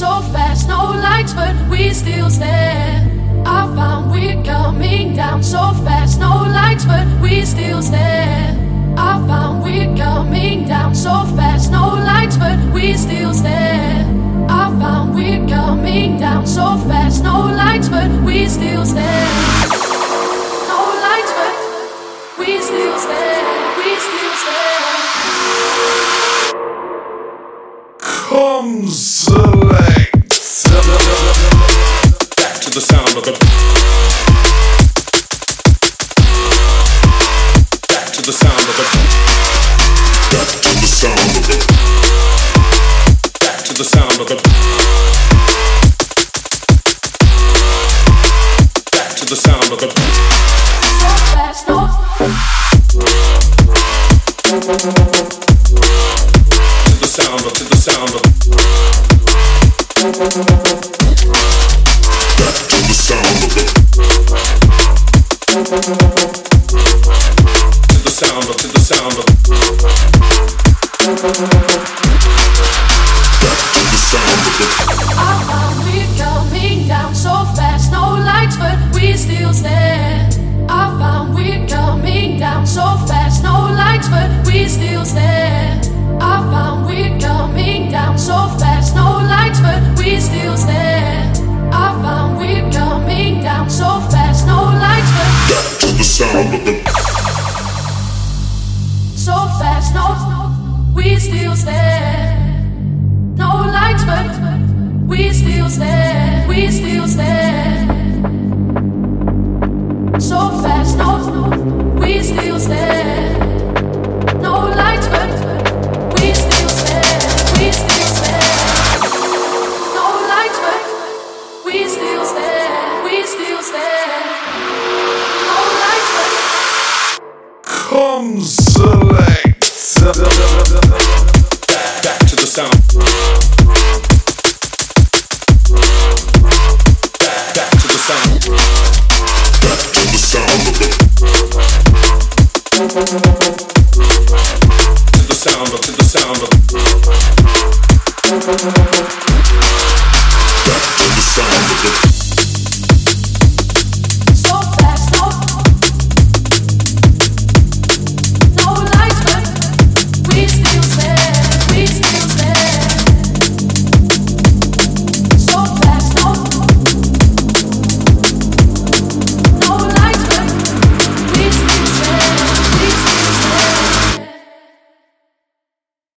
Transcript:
so fast, no lights, but we still stare. I found we're coming down so fast, no lights, but we still stare. I found we're coming down so fast, no lights, but we still stare. I found we're coming down so fast, no lights, but we still stare. No lights, but we still stare. We still stare sound of the. Back to the sound of the. Back to the sound of it. Back to the sound of the. Sound of it. so fast, no, we still stand. No lights, but we still stand. We still stand. Back to the sound. Back to the sound. Back to the sound. To the sound of, to the sound of.